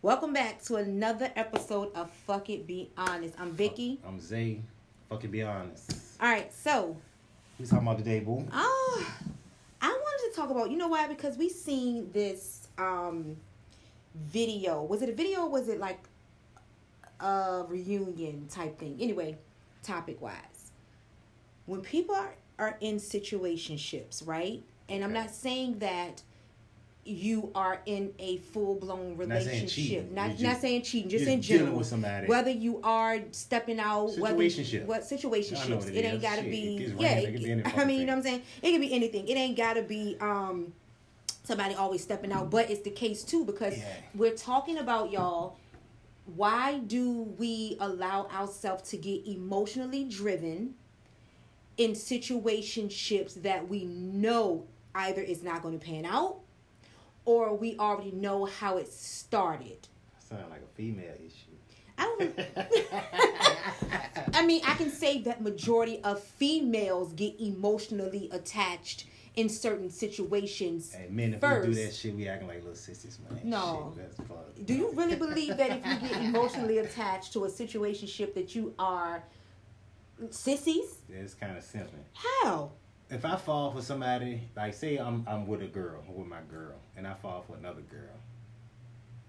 Welcome back to another episode of Fuck It Be Honest. I'm Vicki. I'm Zay. Fuck It be honest. All right, so We talking about today, boo? Oh, I wanted to talk about, you know why? Because we seen this um video. Was it a video or was it like a reunion type thing? Anyway, topic wise. When people are, are in situationships, right? And I'm not saying that you are in a full blown relationship. Not saying cheating. Not just- not saying cheating, just in dealing general. with somebody. Whether you are stepping out, whether Situationship. what situationships, it, it ain't gotta Shit, be it yeah. random. It be I mean, you know what. I'm saying? It could be anything. It ain't gotta be um somebody always stepping out, but it's the case too because Yeah. we're talking about y'all. Why do we allow ourselves to get emotionally driven in situationships that we know either is not going to pan out or we already know how it started? Sound like a female issue. I don't I mean, I can say that majority of females get emotionally attached in certain situations. Hey, men, if First. we do that shit, we acting like little sisters, man. No. Shit. Do you really believe that if you get emotionally attached to a situationship that you are sissies? Yeah, it's kind of simple. How? If I fall for somebody, like say I'm I'm with a girl, with my girl, and I fall for another girl,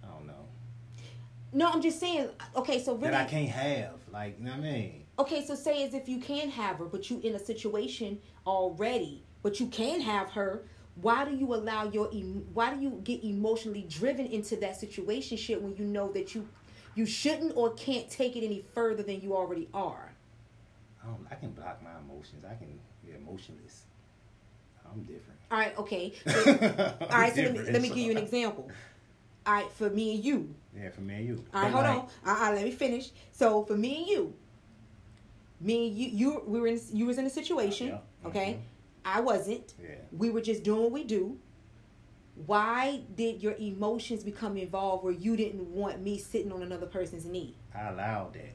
I don't know No, I'm just saying. Okay, so really, that I can't have. Like, you know what I mean? okay, so say as if you can have her, but you in a situation already, but you can have her. Why do you allow your why do you get emotionally driven into that situation shit when you know that you you shouldn't or can't take it any further than you already are? I. I can block my emotions. I can emotionless. I'm different. All right, okay. So, all right, so let me, let me so- give you an example. All right, for me and you. Yeah, for me and you. All right, But hold like, on. Uh, uh, let me finish. So for me and you, me and you, you we were in you was in a situation. Yeah. Okay, Mhm. I wasn't. Yeah. We were just doing what we do. Why did your emotions become involved where you didn't want me sitting on another person's knee? I allowed that.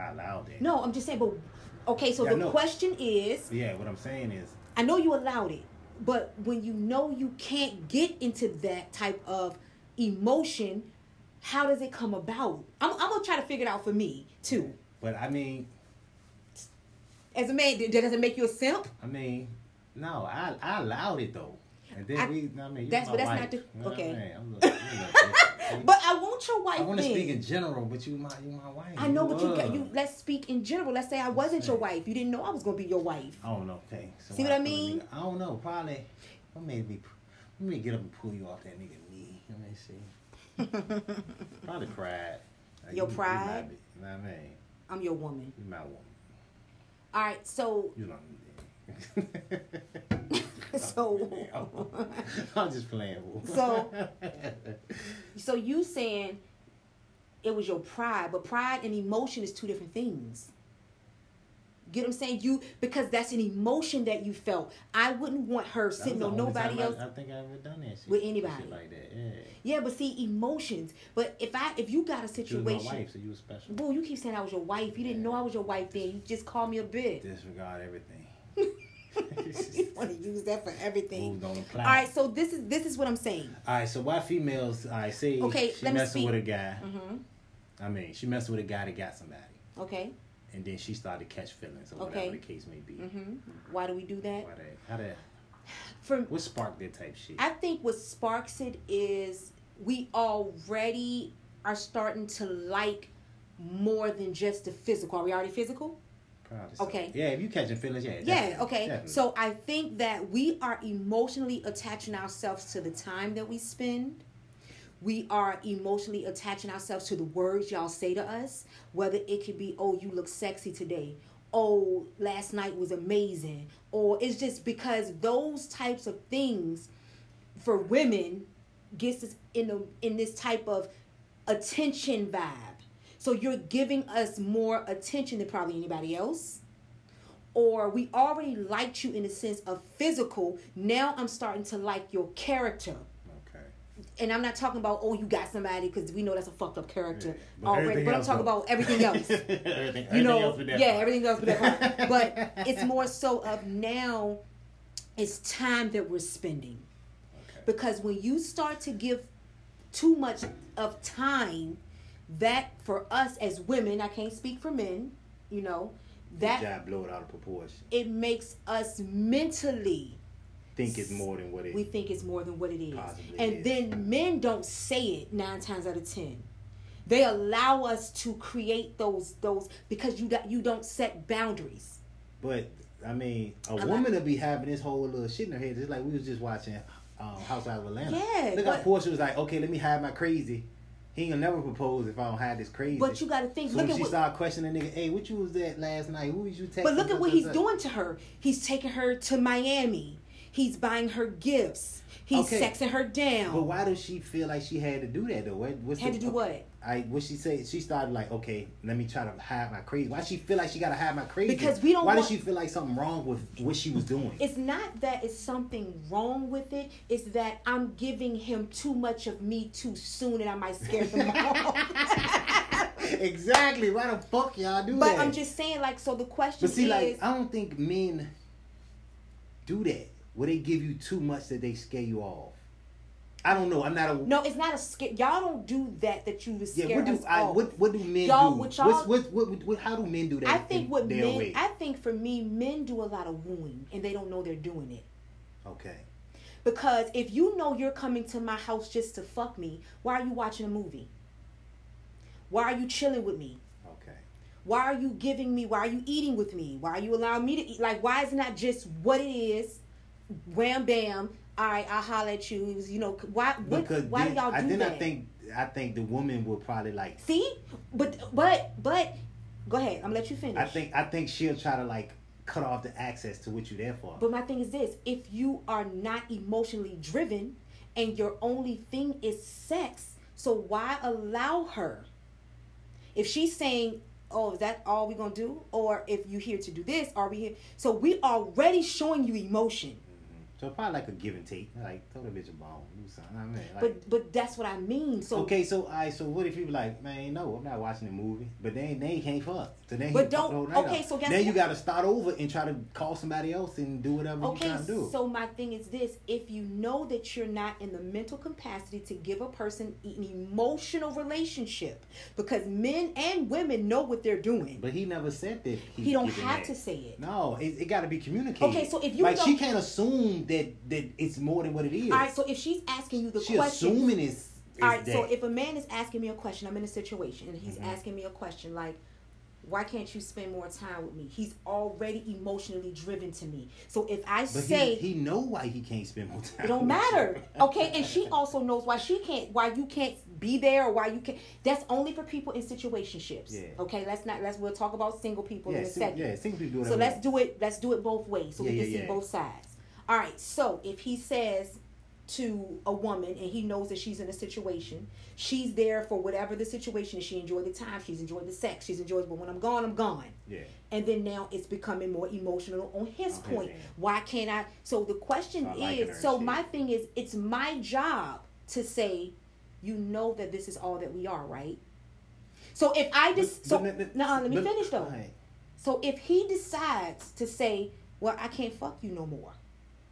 I allowed that. No, I'm just saying. But okay, so Yeah, the question is, Yeah, what I'm saying is, I know you allowed it, but when you know you can't get into that type of emotion, how does it come about? I'm, I'm gonna try to figure it out for me too. but I mean, As a man, that doesn't make you a simp. I mean, no, I I allowed it though. And then I- we, you I mean, that's- but that's wife, not the- you know okay. I mean? I'm little- you a little. But I want your wife. I want to speak in general, but you my you my wife. I know, but you got you. Let's speak in general. Let's say I wasn't your wife. You didn't know I was gonna be your wife. I don't know. Okay. So See what I mean? I don't know. Probably. What made me? Let me get up and pull you off that nigga knee. Let me see. Probably pride. Like, Your you- you pride? You know what I mean? I'm your woman. You my woman. All right. So You know So- I'm just playing. So- so you saying it was your pride, but pride and emotion is two different things. Get what I'm saying? You because that's an emotion that you felt. I wouldn't want her sitting on nobody time I- else. I, think I ever done that shit. With anybody. Like that. Yeah. Yeah, but see emotions. But if I if you got a She was situation, my wife, so you was special. boo, you keep saying I was your wife. You didn't know I was your wife then. You just call me a bitch. Disregard everything. You want to use that for everything. Rules don't apply. All right, so this is this is what I'm saying. All right, so why females? I say Okay, she messing with a guy. hmm I mean, she messing with a guy that got somebody, Okay. and then she started to catch feelings or Okay. whatever the case may be. hmm Why do we do that? Why that? How that? For What sparked that type shit? I think what sparks it is we already are starting to like more than just the physical. Are we already physical? Probably so. okay. Yeah, if you catching feelings, yeah. Yeah, definitely, okay. definitely. So I think that we are emotionally attaching ourselves to the time that we spend. We are emotionally attaching ourselves to the words y'all say to us, whether it could be, oh, you look sexy today. Oh, last night was amazing. Or it's just because those types of things for women gets us in the in this type of attention vibe. So you're giving us more attention than probably anybody else or we already liked you in the sense of physical. Now I'm starting to like your character. okay. And I'm not talking about oh you got somebody because we know that's a fucked up character Yeah, but already. But I'm talking though. about everything else. everything, you know, else yeah, part. everything else with that part. But it's more so of now it's time that we're spending Okay. because when you start to give too much of time that for us as women, I can't speak for men, you know, that job blow it out of proportion. it makes us mentally Think it's more than what it we think it's more than what it is. And is. then men don't say it nine times out of ten. They allow us to create those those because you got you don't set boundaries. But I mean, a I'm woman will be having this whole little shit in her head, It's like we was just watching um, Housewives of Atlanta. Yeah, Look how Porsha was like, okay, let me hide my crazy. He ain't gonna never propose if I don't have this crazy. But you got to think. so look at she what, started questioning nigga, hey, what you was at last night? Who was you texting? But look at what he's doing to her. He's taking her to Miami. He's buying her gifts. He's Okay. sexing her down. But why does she feel like she had to do that though? What, Had the, to do what? I what she said She started like, okay, let me try to hide my crazy. Why she feel like she gotta hide my crazy? Because we don't Why want- does she feel like something wrong with what she was doing? It's not that it's something wrong with it. It's that I'm giving him too much of me too soon, and I might scare him off. exactly. Why the fuck y'all do but that? But I'm just saying, like, so the question But see, is, like, I don't think men do that. Where they give you too much that they scare you off. I don't know. I'm not a. no, it's not a scare. Y'all don't do that. That you would Yeah. What do I? off. What What do men Y'all- do? what y'all- What's, what, what, what, How do men do that? I think in what men. way? I think for me, men do a lot of wooing, and they don't know they're doing it. okay. Because if you know you're coming to my house just to fuck me, why are you watching a movie? Why are you chilling with me? Okay. Why are you giving me? Why are you eating with me? Why are you allowing me to eat? Like, why is it not just what it is? Wham bam. All right, I'll holler at you. You know, why? What, Because why then, do y'all do I, then that? I think I think the woman will probably like. See, but but but, go ahead. I'm gonna let you finish. I think I think she'll try to like cut off the access to what you're there for. But my thing is this: if you are not emotionally driven, and your only thing is sex, so why allow her? If she's saying, "Oh, is that all we're gonna do?" or if you here to do this, are we here? So we already showing you emotion. So probably like a give and take. Like throw the bitch a bone, do something. I mean, like, But but that's what I mean. So okay, so right, so what if you be like, man, no, I'm not watching the movie, but then they can't fuck. So then But don't- okay, so guess then you got to start over and try to call somebody else and do whatever you Okay, trying to do. so my thing is this: if you know that you're not in the mental capacity to give a person an emotional relationship, because men and women know what they're doing, but he never said that. He, don't have that. to say it. No, it, it got to be communicated. Okay, so if you like she can't assume that that it's more than what it is. All right, so if she's asking you the she question, assuming it's. all right, that. so if a man is asking me a question, I'm in a situation, and he's Mhm. asking me a question like, "Why can't you spend more time with me?" He's already emotionally driven to me. So if I but say he, he know why he can't spend more time. It don't matter. Okay, and she also knows why she can't why you can't be there or why you can't that's only for people in situationships. Yeah. Okay, let's not let's we'll talk about single people yeah, in a sing, second. yeah, single people so let's do it let's do it both ways so we can yeah, see yeah. both sides. All right, so if he says to a woman and he knows that she's in a situation, she's there for whatever the situation is. She enjoyed the time, she's enjoyed the sex, she's enjoyed but when I'm gone, I'm gone. Yeah. And then now it's becoming more emotional on his On point. Why can't I? So the question is so my thing is, it's my job to say, you know that this is all that we are, right? So if I just, so, no, let me but- finish though. alright. So if he decides to say, well, I can't fuck you no more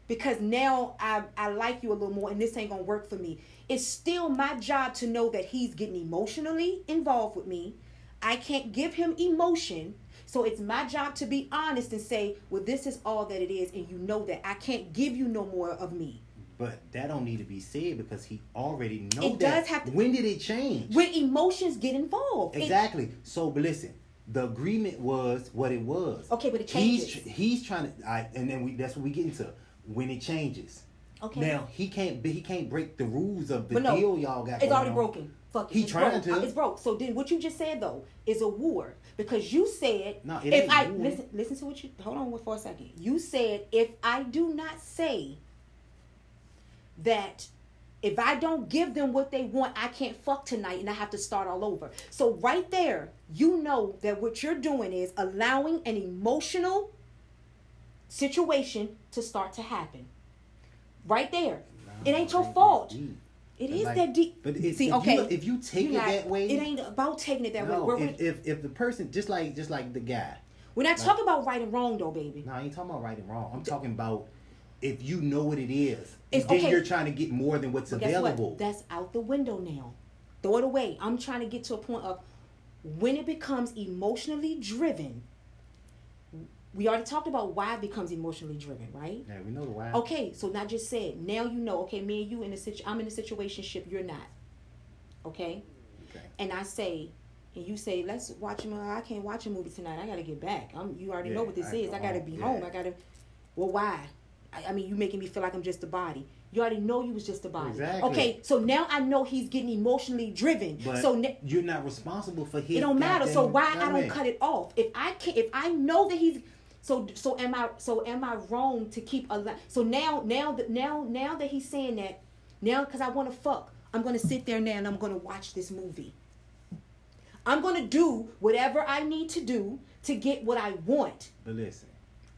because now I, I like you a little more and this ain't gonna work for me. It's still my job to know that he's getting emotionally involved with me. I can't give him emotion. So it's my job to be honest and say, well, this is all that it is, and you know that I can't give you no more of me. But that don't need to be said because he already know It that. does have to- when did it change? When emotions get involved. It- Exactly. So, but listen, the agreement was what it was. Okay, but it He's changes. tr- he's trying to, I, and then we that's what we get into when it changes. okay. Now he can't he can't break the rules of the no, deal y'all got. It's already on. broken. Fuck it. He it's trying broke. to. It's broke. So then, what you just said though is a war because you said No, it if I war. listen, listen to what you hold on for a second. You said if I do not say that if I don't give them what they want, I can't fuck tonight and I have to start all over. So right there, you know that what you're doing is allowing an emotional situation to start to happen. Right there. It ain't your fault. deep. It But is like- that deep. But if, See, if okay. you, if you take You're it not- that way, It ain't about taking it that no, way. We're, if, if if the person just like just like the guy, we're not talking about right and wrong, though, baby. no, I ain't talking about right and wrong. I'm talking about if you know what it is, It's- and then okay. you're trying to get more than what's guess available. what? That's out the window now. throw it away. I'm trying to get to a point of when it becomes emotionally driven. We already talked about why it becomes emotionally driven, right? Yeah, we know the why. Okay, so not just said. Now you know. Okay, me and you in a situ. I'm in a situation ship. You're not. Okay. Okay. And I say, and you say, let's watch a movie. I can't watch a movie tonight. I gotta get back. I'm. You already know what this I is. I gotta home. be Yeah. home. I gotta. Well, why? I, I mean, you making me feel like I'm just a body. You already know you was just a body. Exactly. Okay, so now I know he's getting emotionally driven. But so ne- you're not responsible for his. it don't matter. So why I don't cut it off? If I can, if I know that he's so so am I so am I wrong to keep a so now now that now now that he's saying that now because I want to fuck I'm gonna sit there now and I'm gonna watch this movie. I'm gonna do whatever I need to do to get what I want, But listen,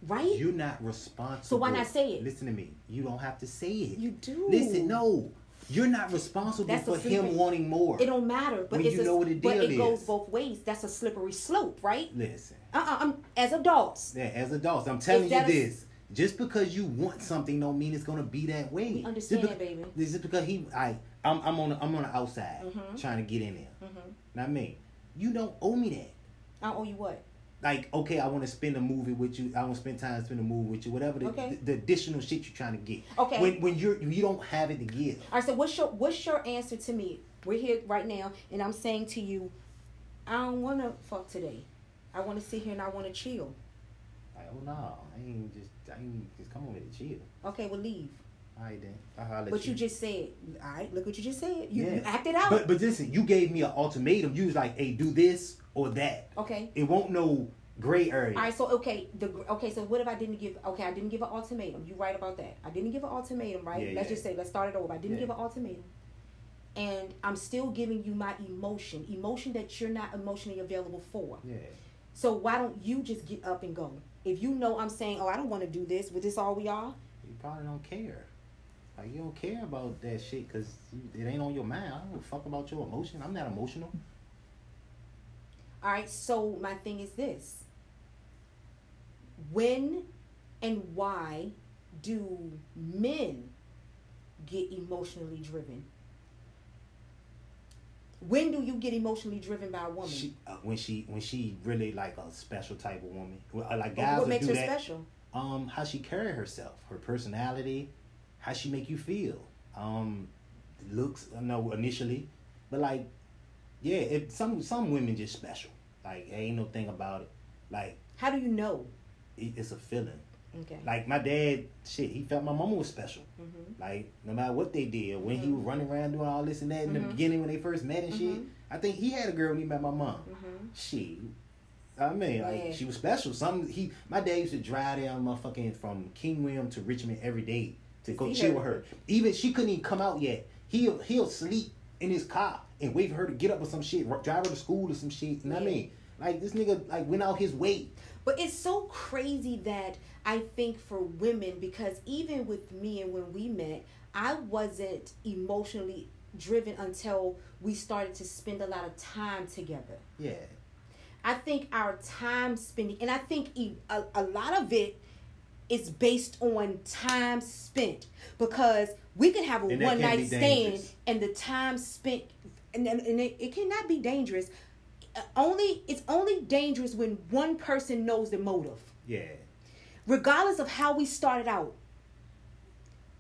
right? you're not responsible. So why not say it? Listen to me. You don't have to say it. You do. Listen, no. You're not responsible That's for him wanting more. It don't matter, but it's you a, know what the deal but it goes both ways. That's a slippery slope, right? Listen. Uh-uh. I'm as adults. Yeah, as adults, I'm telling you that a- this. Just because you want something don't mean it's gonna be that way. We understand, just baby. This is because he, I, I'm, I'm on, the, I'm on the outside Mhm. trying to get in there. Mhm. Not me. You don't owe me that. I owe you what? Like, okay, I want to spend a movie with you. I want to spend time spend a movie with you. Whatever the, Okay. the, the additional shit you're trying to get. Okay. When when you're you don't have it to give. All right, so what's your what's your answer to me? We're here right now, and I'm saying to you, I don't want to fuck today. I want to sit here and I want to chill. Like, oh no, I ain't just I ain't just come over to chill. Okay, well leave. All right then. I'll But you just said, all right. Look what you just said. You, Yeah. you acted out. But but listen, you gave me an ultimatum. You was like, hey, do this or that. okay. It won't know gray area. All right. So okay. The okay. So what if I didn't give? Okay, I didn't give an ultimatum. You right about that. I didn't give an ultimatum. Right. Yeah, let's yeah. just say. Let's start it over. I didn't Yeah. give an ultimatum. And I'm still giving you my emotion, emotion that you're not emotionally available for. Yeah. So why don't you just get up and go? If you know I'm saying, oh, I don't want to do this, but this all we are. You probably don't care. Like you don't care about that shit because it ain't on your mind. I don't give a fuck about your emotion. I'm not emotional. All right. So my thing is this: when and why do men get emotionally driven? When do you get emotionally driven by a woman? She, uh, when she when she really like a special type of woman. Uh, like guys what makes do her that. special? Um, how she carry herself, her personality, how she make you feel. Um, looks. I know initially, but like, yeah, if some some women just special. Like ain't no thing about it. Like How do you know? it, it's a feeling. Okay. Like my dad, shit, he felt my mama was special. hmm Like no matter what they did, when he was running around doing all this and that in the Mhm. beginning when they first met and shit, Mhm. I think he had a girl when he met my mom. hmm She, I mean, like Yeah. she was special. Some he, my dad used to drive down motherfucking from King William to Richmond every day to go See chill her. with her. Even she couldn't even come out yet. He'll he'll sleep in his car and wait for her to get up or some shit, drive her to school or some shit. You know what I mean? Like this nigga like went out his way. But it's so crazy that I think for women, because even with me and when we met, I wasn't emotionally driven until we started to spend a lot of time together. Yeah. I think our time spending, and I think a lot of it is based on time spent because we could have a And one night stand and the time spent, and, and, and it, it cannot be dangerous. Uh, Only it's only dangerous when one person knows the motive Yeah. regardless of how we started out,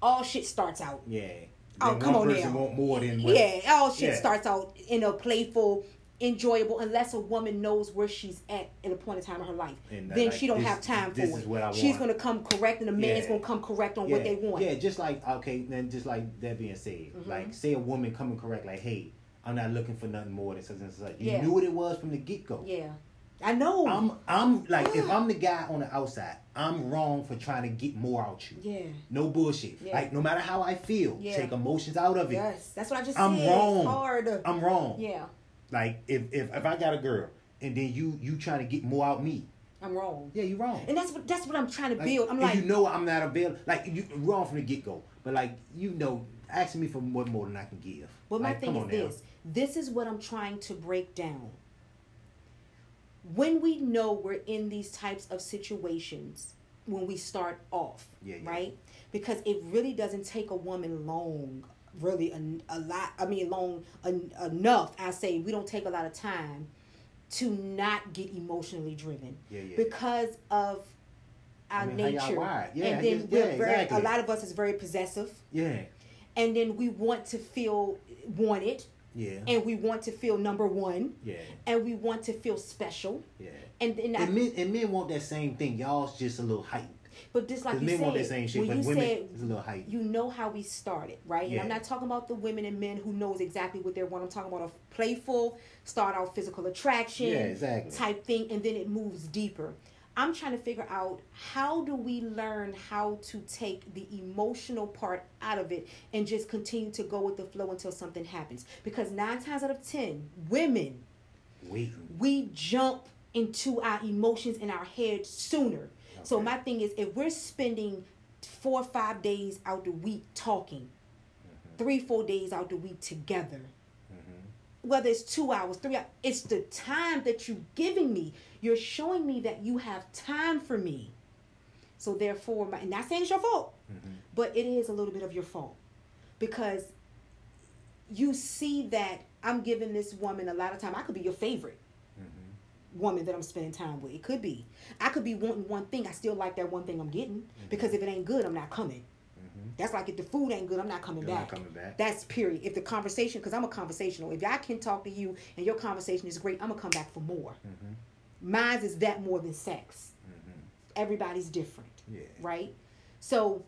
all shit starts out. Yeah. Oh, come on now. want more than what Yeah, all shit Yeah. starts out in a playful, enjoyable, unless a woman knows where she's at in a point in time in her life. And, uh, then like, she don't this- have time for this it. is what I She's want. gonna come correct, and the man's Yeah. gonna come correct on yeah, what they want. Yeah, just like okay, then just like that being said, Mhm. like say a woman coming correct, like hey, I'm not looking for nothing more than such and such. You Yeah. knew what it was from the get go. Yeah. I know. I'm I'm like if I'm the guy on the outside, I'm wrong for trying to get more out you. yeah. No bullshit. Yeah. Like no matter how I feel, Yeah. take emotions out of it. Yes, that's what I just said. I'm said. wrong. It's hard. I'm wrong. yeah, Like if, if if I got a girl and then you you trying to get more out me, I'm wrong. yeah, you're wrong. And that's what that's what I'm trying to Like, build. I'm like, you know I'm not available. Like you wrong from the get go, but like you know, asking me for more more than I can give. Well, my Like, thing is on now. this. This is what I'm trying to break down. When we know we're in these types of situations, when we start off, Yeah, yeah. right? Because it really doesn't take a woman long really a, a lot. I mean, long en- enough. I say we don't take a lot of time to not get emotionally driven Yeah, yeah. because of our I mean, nature. Yeah, and then guess- we're yeah, very. exactly. A lot of us is very possessive, Yeah. And then we want to feel wanted, Yeah. and we want to feel number one, yeah. and we want to feel special, Yeah. and then I, And men, and men want that same thing. Y'all's just a little heightened. but just like you men want that said, same shit, when but you women said is a little you know how we started, right? And I'm not talking about the women and men who knows exactly what they want. I'm talking about a playful, start out physical attraction Yeah, exactly. type thing, and then it moves deeper. I'm trying to figure out how do we learn how to take the emotional part out of it and just continue to go with the flow until something happens. Because nine times out of ten, women Waiting. we jump into our emotions in our head sooner. So my thing is, if we're spending four or five days out the week talking, Mm-hmm. three four days out the week together, whether it's two hours, three hours, it's the time that you're giving me. You're showing me that you have time for me. So therefore, my, and not saying it's your fault, Mm-hmm. but it is a little bit of your fault because you see that I'm giving this woman a lot of time. I could be your favorite Mm-hmm. woman that I'm spending time with. It could be. I could be wanting one thing. I still like that one thing I'm getting Mm-hmm. because if it ain't good, I'm not coming. That's like if the food ain't good, I'm not coming You're not back. coming back. That's period. If the conversation, because I'm a conversational. If I can talk to you and your conversation is great, I'm gonna come back for more. Mm-hmm. Mine is that more than sex. Everybody's different, Yeah. right? So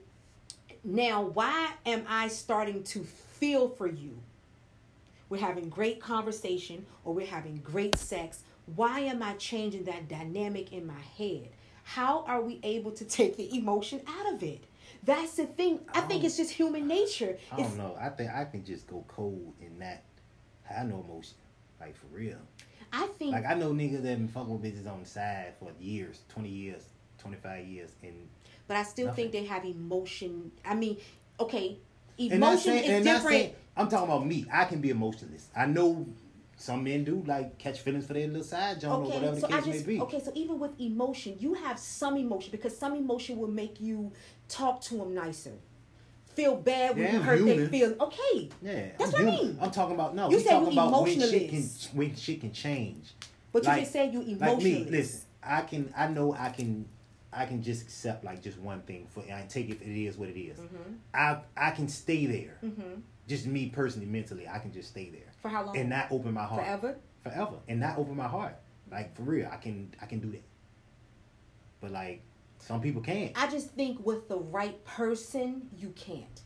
now, why am I starting to feel for you? We're having great conversation or we're having great sex. Why am I changing that dynamic in my head? How are we able to take the emotion out of it? That's the thing. I think Um, it's just human nature. I It's, don't know. I think I can just go cold in that. I no emotion. Like for real. I think Like I know niggas that been fucking with bitches on the side for years, twenty years, twenty five years, and But I still Nothing. think they have emotion. I mean, okay, emotion saying, is and different. saying I'm talking about me. I can be emotionless. I know some men do like catch feelings for their little side joint or Okay, whatever the so I case just may be. okay. So even with emotion, you have some emotion because some emotion will make you talk to them nicer, feel bad when Yeah, you hurt their human. feelings. Okay, Yeah, That's I'm what I mean. I'm talking about no. You we said talking you about when shit can when shit can change. but you Like- just said you Like me, listen. I can. I know I can. I can just accept like just one thing for and I take it. It is what it is. Mm-hmm. I I can stay there. Mhm. Just me personally, mentally, I can just stay there For how long? and not open my heart Forever. forever and not open my heart. Like for real, I can I can do that. But like some people can't. I just think with the right person, you can't.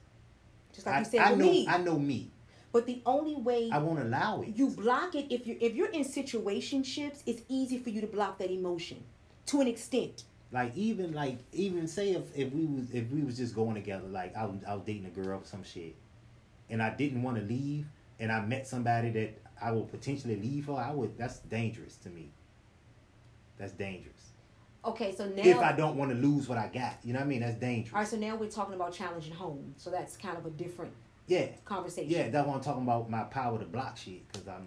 Just like I, you said I know me. I know me. but the only way I won't allow it. you block it if you're if you're in situationships, it's easy for you to block that emotion to an extent. like even like even say if, if we was if we was just going together like I was, I was dating a girl or some shit and I didn't want to leave and I met somebody that I would potentially leave for I would that's dangerous to me that's dangerous Okay, so now if I don't want to lose what I got you know what I mean that's dangerous All right, so now we're talking about challenging home. So that's kind of a different yeah conversation. yeah that's what I'm talking about my power to block shit because I'm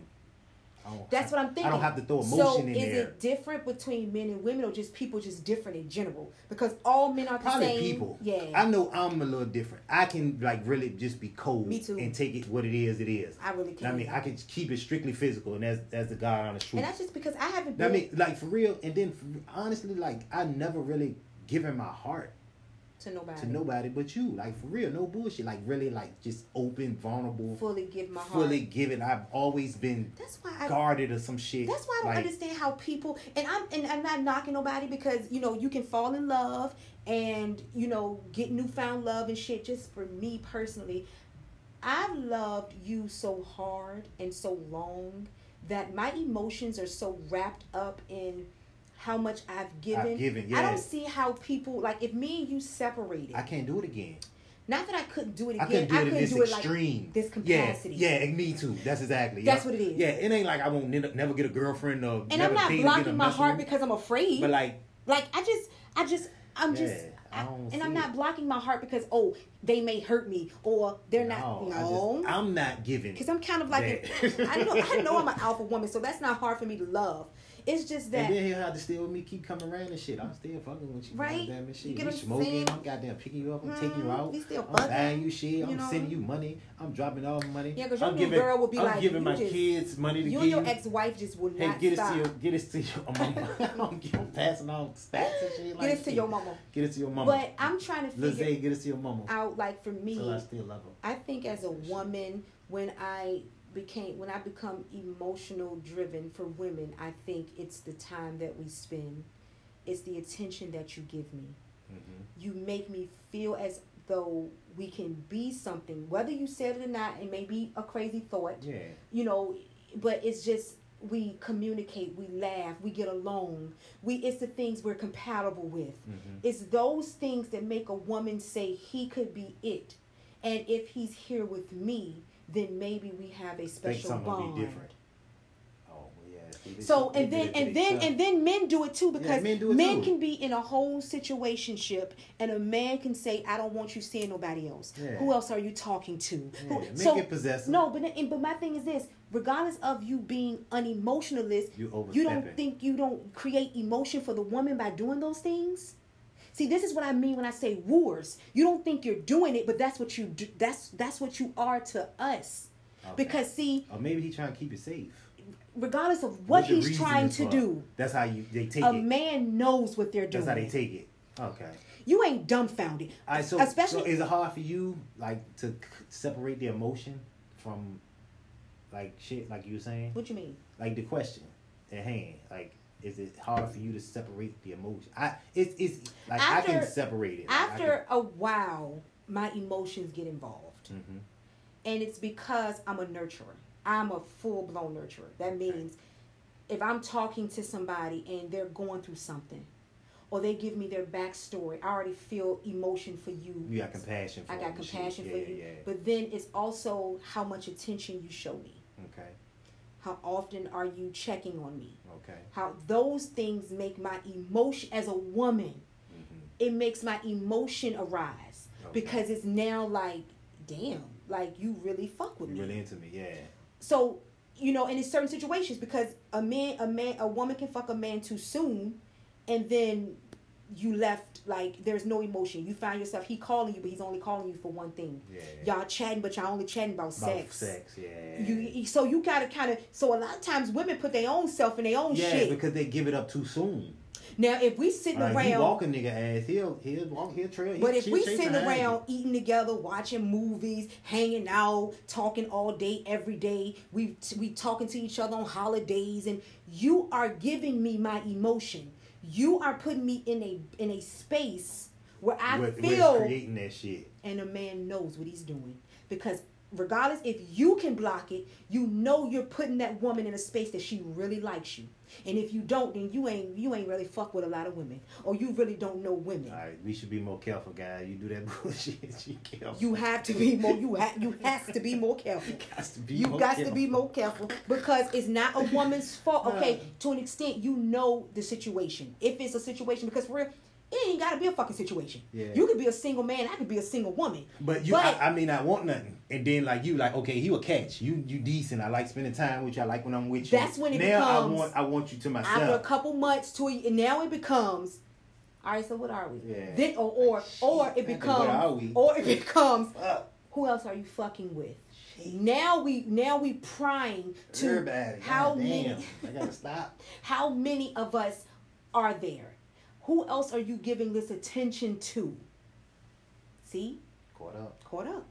Oh, don't That's what I'm thinking. I don't have to throw emotion so in is there it different between men and women, or just people just different in general? Because all men are the Probably same. people. Yeah. I know I'm a little different. I can like really just be cold Me too. and take it what it is. It is. I really can. I mean, I can keep it strictly physical, and that's that's the God honest truth. and that's just because I haven't I mean, like for real. And then for, honestly, like I never really given my heart to nobody. to nobody but you. Like for real, no bullshit. Like really, like just open, vulnerable, fully give my heart. fully given. I've always been That's why I. guarded or some shit. That's why I don't like, understand how people and I'm and I'm not knocking nobody because you know you can fall in love and you know get newfound love and shit. Just for me personally, I've loved you so hard and so long that my emotions are so wrapped up in how much I've given. given, I don't see how people like if me and you separated. I can't do it again. not that I couldn't do it again. I couldn't do it in this do it like extreme. this capacity. Yeah, yeah, and me too. That's exactly. That's yeah. what it is. Yeah, it ain't like I won't ne- never get a girlfriend or And I'm not blocking my heart because I'm afraid. But like, Like I just, I just, I'm just, I and I'm not blocking my heart because oh they may hurt me or they're not. I No, just, I'm not giving. because I'm kind of like I know I know I'm an alpha woman, so that's not hard for me to love. It's just that And then he'll have to stay with me, keep coming around and shit. I'm still fucking with you, Right? Goddamn and shit. You get we I'm smoking. saying? I'm goddamn picking you up. I'm taking you Mhm. out. We still I'm buying you shit. I'm know? sending you money. I'm dropping all the money. Yeah, 'cause your I'm giving, girl will be I'm like, giving you my just- kids money to you give and your ex-wife just will Hey, not get it stop. to your, get it to your mama. I'm giving- passing on stats and shit. Get like it to your mama. Get it to your mama. But I'm trying to figure get it to your mama. out, like for me, So I still love her. I think as a woman, when I became when I become emotional driven for women, I think it's the time that we spend. It's the attention that you give me. hmm You make me feel as though we can be something, whether you said it or not. It may be a crazy thought, Yeah. you know, but it's just we communicate, we laugh, we get along. We it's the things we're compatible with. hmm It's those things that make a woman say he could be it. And if he's here with me, then maybe we have a special something will bond. be different. Oh yeah. So and then and then and then men do it too because men do it men too. can be in a whole situationship and a man can say I don't want you seeing nobody else. Yeah. Who else are you talking to? Yeah, Who, men so get possessive. no, but and- but my thing is this: regardless of you being unemotionalist, You you don't think you don't create emotion for the woman by doing those things. See, this is what I mean when I say wooers. You don't think you're doing it, but that's what you do. That's that's what you are to us. Okay. Because see, or maybe he's trying to keep it safe. regardless of what What he's trying to do, That's how you they take a it. A man knows what they're doing. That's how they take it. Okay. You ain't dumbfounded. All right, so, Especially- so is it hard for you like to separate the emotion from like shit like you were saying? What you mean? Like the question at hand. Like is it hard for you to separate the emotion? I it's it's like I can separate it. Like, After a while, my emotions get involved. can, Mhm. and it's because I'm a nurturer. I'm a full blown nurturer. That means if I'm talking to somebody and they're going through something, or they give me their backstory, I already feel emotion for you. you got compassion for me. I got them and shit. compassion yeah, for you. Yeah. But then it's also how much attention you show me. Okay. How often are you checking on me? Okay. How those things make my emotion as a woman. hmm It makes my emotion arise Okay. because it's now like, damn, like you really fuck with You me. really into me, yeah. So, you know, and in certain situations, because a man, a man, a woman can fuck a man too soon, and then you left like there's no emotion. You find yourself he calling you, but he's only calling you for one thing. Yeah. Y'all chatting, but y'all only chatting about, About sex. sex, yeah. You so you gotta kind of so a lot of times women put their own self in their own yeah, shit. because they give it up too soon. Now, if we sitting Like, he around, walking nigga ass, he'll he'll walk, he'll trail. But if we sitting around eating together, watching movies, hanging out, talking all day, every day, we we talking to each other on holidays, and you are giving me my emotion. You are putting me in a in a space where I is feel, creating that shit. and a man knows what he's doing because regardless if you can block it, you know you're putting that woman in a space that she really likes you. And if you don't, then you ain't you ain't really fuck with a lot of women, or you really don't know women. All right, we should be more careful, guys. You do that bullshit, you careful. You have to be more. You have. You has to be more careful. got to be You more got to be more careful because it's not a woman's fault. Okay, to an extent, you know the situation. If it's a situation, because we're it ain't got to be a fucking situation. Yeah. You could be a single man. I could be a single woman. But you, But- I, I mean, I want nothing, and then like you, like okay, he will catch you. You decent. I like spending time with you. I like when I'm with you. That's when it now becomes- I want, I want you to myself. After a couple months to a, and now it becomes. All right, so what are we? Yeah. Then or or or it Shit. What are becomes or it becomes who else are you fucking with? Now we now we prying to Everybody. how many. I gotta stop. How many of us are there? Who else are you giving this attention to? See? Caught up. Caught up.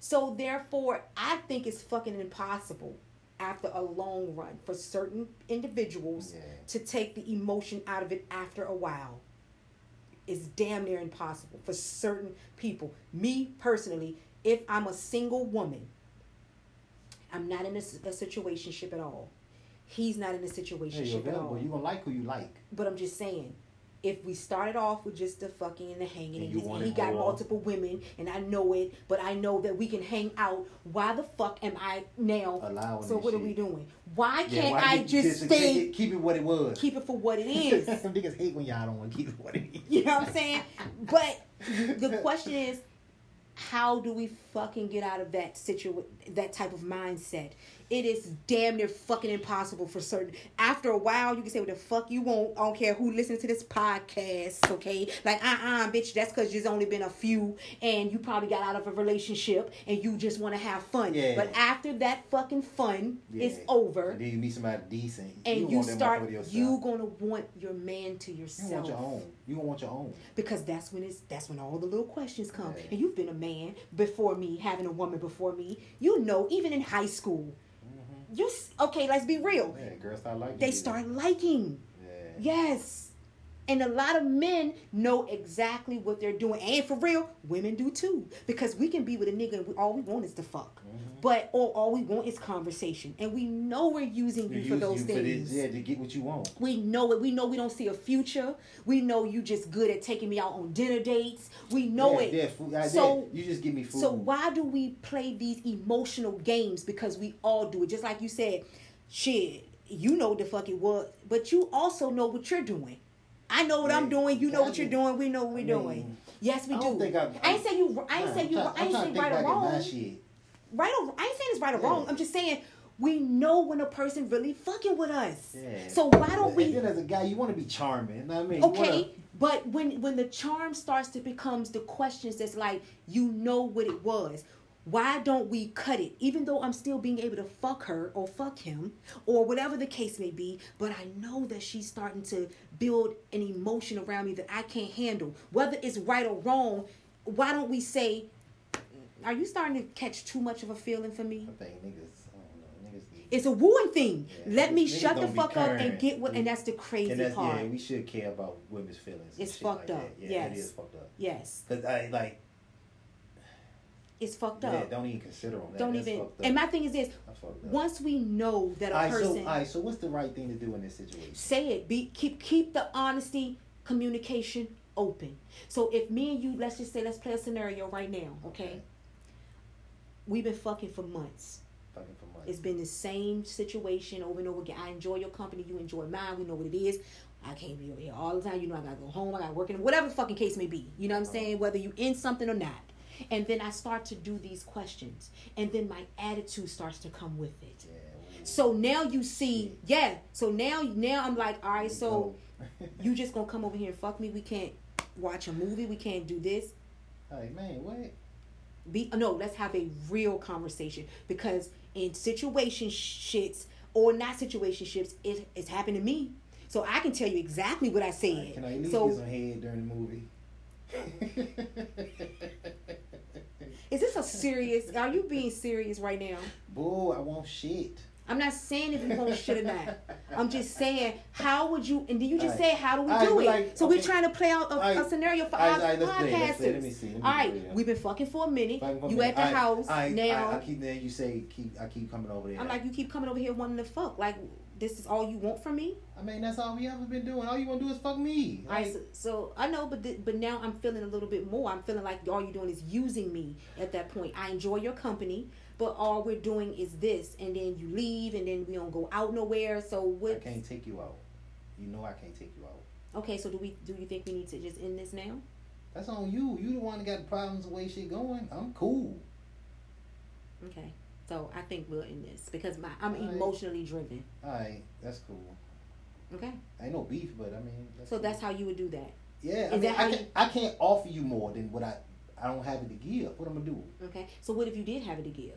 So therefore, I think it's fucking impossible after a long run for certain individuals Yeah. to take the emotion out of it after a while. It's damn near impossible for certain people. Me personally, if I'm a single woman, I'm not in a, a situationship at all. He's not in a Hey, you're situationship at all. available. You gonna like who you like. But I'm just saying, if we started off with just the fucking and the hanging, And and, he got multiple women, and I know it, but I know that we can hang out. Why the fuck am I now? Allowing so what are we doing? Why can't why I just stay? it, keep it what it was. keep it for what it is. Some niggas hate when y'all don't want to keep it what it is. You know what I'm saying? But the question is, how do we fucking get out of that situ that type of mindset? It is damn near fucking impossible for certain. After a while, you can say what the fuck you want. I don't care who listens to this podcast, okay? Like, uh uh bitch, that's because there's only been a few and you probably got out of a relationship and you just want to have fun. Yeah. But after that fucking fun is over And then you meet somebody decent. and you want start, you gonna want your man to yourself. You want your own. You gonna want your own. because that's when it's that's when all the little questions come Yeah. and you've been a man before me having a woman before me you know even in high school you okay let's be real. Yeah, girls start liking they you. start liking Yeah. yes and a lot of men know exactly what they're doing and for real women do too because we can be with a nigga and we, all we want is to fuck Mm-hmm. but all, all we want is conversation and we know we're using you for those you things this, yeah, to get what you want. we know it. We know we don't see a future. We know you just good at taking me out on dinner dates. We know yeah, it. Yeah, food, I, So- you just give me food. So why do we play these emotional games? Because we all do it. Just like you said, shit, you know what the fuck it was, but you also know what you're doing. I know what I'm doing. You know what you're doing. We know what we're doing. Yes, we I do. think I- I ain't say you. I ain't say you. I ain't say right or back at my wrong. Right or I ain't saying it's right or Yeah. wrong. I'm just saying we know when a person really fucking with us. Yeah. So why don't we? And then as a guy, you want to be charming. You know what I mean? Okay, wanna- but when when the charm starts to becomes the questions that's like you know what it was. Why don't we cut it? Even though I'm still being able to fuck her or fuck him or whatever the case may be, but I know that she's starting to build an emotion around me that I can't handle. Whether it's right or wrong, why don't we say, are you starting to catch too much of a feeling for me? I think niggas, I don't know, niggas. It's a wooing thing. Yeah, Let me niggas shut the fuck up and get what, and that's the crazy and that's, part. yeah, we should care about women's feelings. It's fucked like up. Yeah, it Yes. is fucked up. yes, Cause I like, it's fucked yeah, up. don't even consider them. That. don't even. And my thing is this: That's fucked up. once we know that a right, person so, all right, so what's the right thing to do in this situation? say it, be keep keep the honesty, communication open. So if me and you, let's just say, let's play a scenario right now, okay? Okay. We've been fucking for months. Fucking for money. It's been the same situation over and over again. I enjoy your company, you enjoy mine. We know what it is. I can't be over here all the time. You know, I gotta go home. I gotta work in whatever fucking case may be. You know what I'm uh-huh. saying? Whether you in something or not. And then I start to do these questions, and then my attitude starts to come with it. yeah. So now you see, yeah. So now, now I'm like, all right. So you just gonna come over here and fuck me? We can't watch a movie. We can't do this. Hey man, what? Be no. Let's have a real conversation because in situation shits or not situationships, it it's happened to me. So I can tell you exactly what I said. Can I at least so get some head during the movie? is this a serious? Are you being serious right now? Boo, I want shit. I'm not saying if you want shit or not. I'm just saying, how would you? And then you just Alright. say, how do we Alright, do but it? like, so we're trying to play out a, a scenario for Alright, our alright, let's play, let's play. podcasters. Let me see, let me All right, yeah. we've been fucking for a minute. For You me. at the I- house I, now. I, I keep there. You say keep. I keep coming over there. I'm like, you keep coming over here wanting to fuck. Like, this is all you want from me? I mean, that's all we ever been doing. All you want to do is fuck me. Like, so, so I know, but th- but now I'm feeling a little bit more. I'm feeling like all you're doing is using me at that point. I enjoy your company, but all we're doing is this, and then you leave, and then we don't go out nowhere. So what? I can't take you out. You know I can't take you out. Okay, so do we? Do you think we need to just end this now? That's on you. You the one that got the problems the way shit going. I'm cool. Okay, so I think we'll end this because my I'm Alright. emotionally driven. All right, that's cool. Okay, Ain't no beef, but I mean. That's so cool. that's how you would do that. Yeah, I Is mean, that how I, you- can, I can't offer you more than what I. I don't have it to give. What I'm gonna do? Okay, so what if you did have it to give?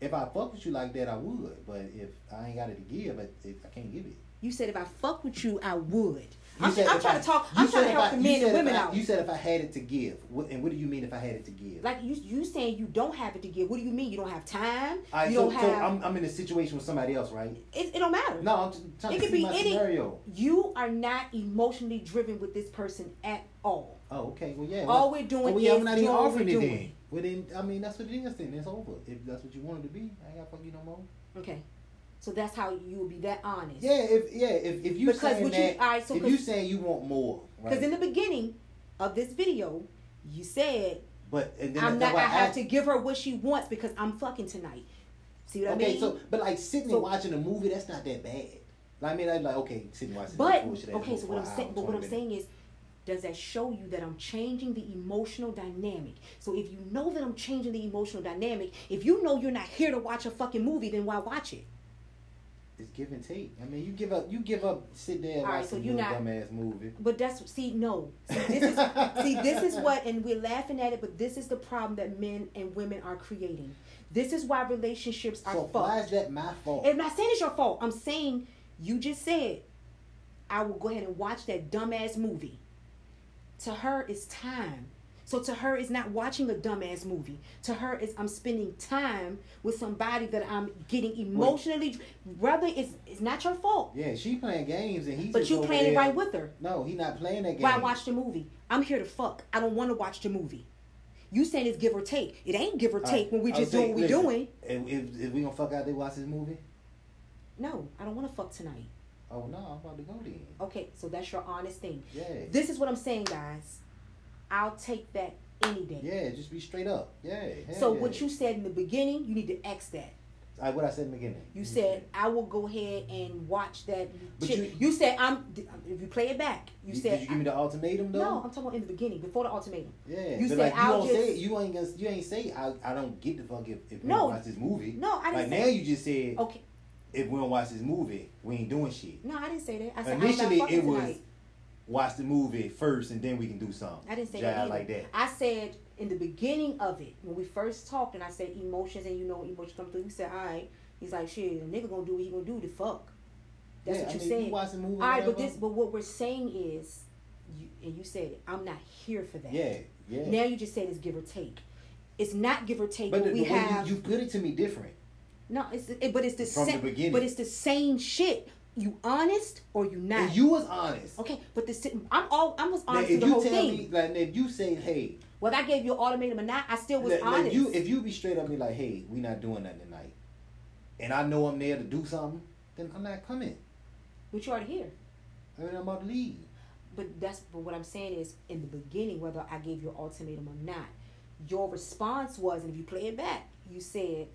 If I fuck with you like that, I would. But if I ain't got it to give, if I can't give it. You said if I fuck with you, I would. I'm, I'm trying I- to talk. I'm trying to help I- the men and women I- out. You said if I had it to give. What, and what do you mean if I had it to give? Like you, you saying you don't have it to give. What do you mean? You don't have time. Right, you so, don't so have. I'm, I'm in a situation with somebody else, right? it, it don't matter. No, I'm t- trying It to could be any- scenario. You are not emotionally driven with this person at all. Oh, okay. Well, yeah. All well, we're doing well, we is I'm not even offering we're it then. Well, then, I mean, that's what it is then. It's over. If that's what you wanted to be, I ain't got fuck you no more. Okay, so that's how you will be that honest. Yeah, if yeah, if, if you Because saying what you- that, all right, so if you saying you want more, Because in the beginning of this video, you said But and then I'm not. why I have to give her what she wants because I'm fucking tonight. See what I mean? Okay, so but like sitting So- and watching a movie, that's not that bad. Like, I mean, I'm like okay, sitting watching. But bullshit okay, so what I'm saying, but what I'm saying is, does that show you that I'm changing the emotional dynamic? So if you know that I'm changing the emotional dynamic, if you know you're not here to watch a fucking movie, then why watch it? It's give and take. I mean, you give up, you give up, sit there and All right, watch so some you're not- dumbass movie. But that's see, no, see this is see this is what, and we're laughing at it, but this is the problem that men and women are creating. This is why relationships are So fucked. why is that my fault? I'm not saying it's your fault. I'm saying you just said I will go ahead and watch that dumbass movie. To her, it's time. So to her, it's not watching a dumbass movie. To her, it's I'm spending time with somebody that I'm getting emotionally. Rather, it's it's not your fault, yeah, she playing games and he's but you playing it right with her. No, he not playing that game. Why watch the movie? I'm here to fuck. I don't want to watch the movie. You saying it's give or take. It ain't give or take right, when we just doing what we doing. If, if, if we gonna fuck out there watch this movie, No, I don't want to fuck tonight. oh no, I'm about to go then. Okay, so that's your honest thing. Yeah, This is what I'm saying, guys. I'll take that any day. yeah, just be straight up. Yeah. So yeah. what you said in the beginning, you need to X that. Like what I said in the beginning. You said I will go ahead and watch that. But you- You, said I'm. If you play it back, you Did- said Did you give me the ultimatum though? no. I'm talking about in the beginning, before the ultimatum. Yeah, You but said like you I'll don't just- say you ain't gonna you ain't say I, I don't get the fuck if, if we No. don't watch this movie. No, I didn't Like now you just said Okay, if we don't watch this movie, we ain't doing shit. no, I didn't say that. I said Initially I'm not fucking it was tonight. Watch the movie first and then we can do something. I didn't say Jive that like that. I said in the beginning of it when we first talked, and I said emotions, and you know when emotions come through. You said, all right. He's like, shit, a nigga gonna do what he gonna do to fuck. That's yeah, what I you mean, said. You watch the movie. All right, but this, but what we're saying is, you, and you said it, I'm not here for that. Yeah, yeah. Now you just said it's give or take. It's not give or take. but the, when the we way have you, you put it to me different. no, it's it, but it's the same. But it's the same shit. You honest or you not? You was honest. okay, but the si- I'm all I was Now, honest if through the you whole tell thing. me, like, if you say, hey, Whether I gave you an ultimatum or not, I still was like, honest. you, if you be straight up be like, hey, we not doing that tonight, and I know I'm there to do something, then I'm not coming. but you already here. I mean, I'm about to leave. But that's but what I'm saying is in the beginning, whether I gave you an ultimatum or not, your response was, and if you play it back, you said,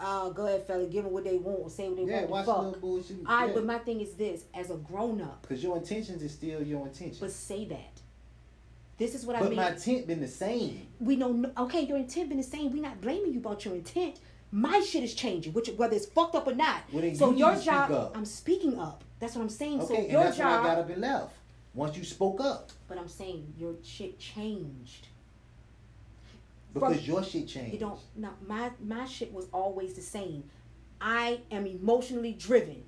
uh, go ahead, fella, give them what they want, say what they Yeah, want. watch fuck. bullshit. All right, yeah. but my thing is this: as a grown up, Because your intentions is still your intentions. but say that. This is what I mean. But my intent been the same. we know. Okay, your intent been the same. We not blaming you about your intent. My shit is changing, which whether it's fucked up or not. Well, so you your speak job, up. I'm speaking up. That's what I'm saying. Okay, so and your that's job, when I got up and left. Once you spoke up. but I'm saying your shit changed. Because From- your shit changed. You don't. No, my my shit was always the same. I am emotionally driven.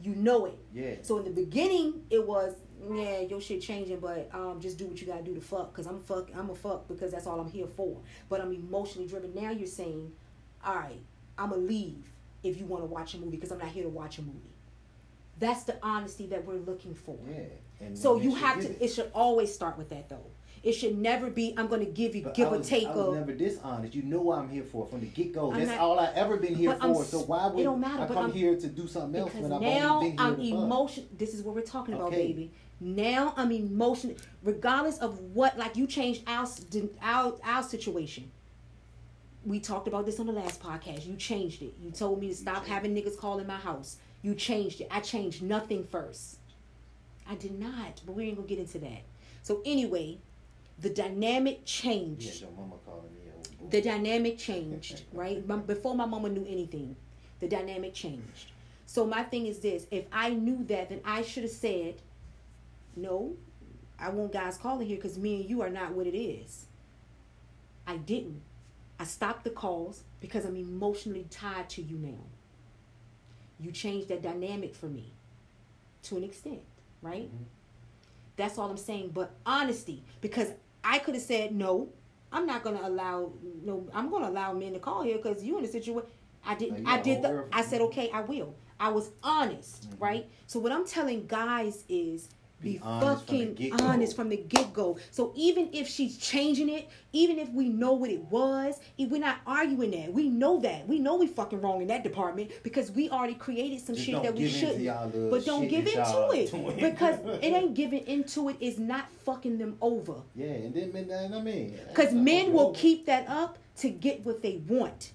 You know it. Yeah. So in the beginning, it was yeah, your shit changing, but um, just do what you gotta do to fuck. Cause I'm fuck, I'm a fuck because that's all I'm here for. But I'm emotionally driven. Now you're saying, all right, I'm gonna leave if you want to watch a movie because I'm not here to watch a movie. That's the honesty that we're looking for. Yeah. So you have to. It should always start with that though. It should never be. I'm gonna give you But give I or take I of. was never dishonest. You know what I'm here for from the get go. That's not- all I ever been here I'm for. s- So why it would don't matter, I come I'm- here to do something else when I've now only been here I'm to fuck? emotion. This is what we're talking about, Okay. baby. Now I'm emotional, regardless of what. Like you changed our our our situation. We talked about this on the last podcast. You changed it. You told me to stop having niggas call in my house. You changed it. I changed nothing first. I did not, but we ain't gonna get into that. So anyway, the dynamic Yeah, changed. your mama calling me. old. The dynamic changed, right? Before my mama knew anything, the dynamic changed. So my thing is this: if I knew that, then I should have said, "No, I want guys calling here because me and you are not what it is." I didn't. I stopped the calls because I'm emotionally tied to you now. You changed that dynamic for me, to an extent, right? Mhm. That's all I'm saying. But honesty, because I could have said no. I'm not gonna allow no. I'm gonna allow men to call here because you in a situation. I didn't. I did the. I said okay. I will. I was honest, Mhm. right? So what I'm telling guys is be, honest fucking get-go. honest from the get go. So even if she's changing it, even if we know what it was, if we're not arguing that. We know that. We know we fucking wrong in that department because we already created some Just shit that we shouldn't. But don't give into it doing. because it ain't giving into it is not fucking them over. Yeah, and then men, I mean, Because men will over. keep that up to get what they want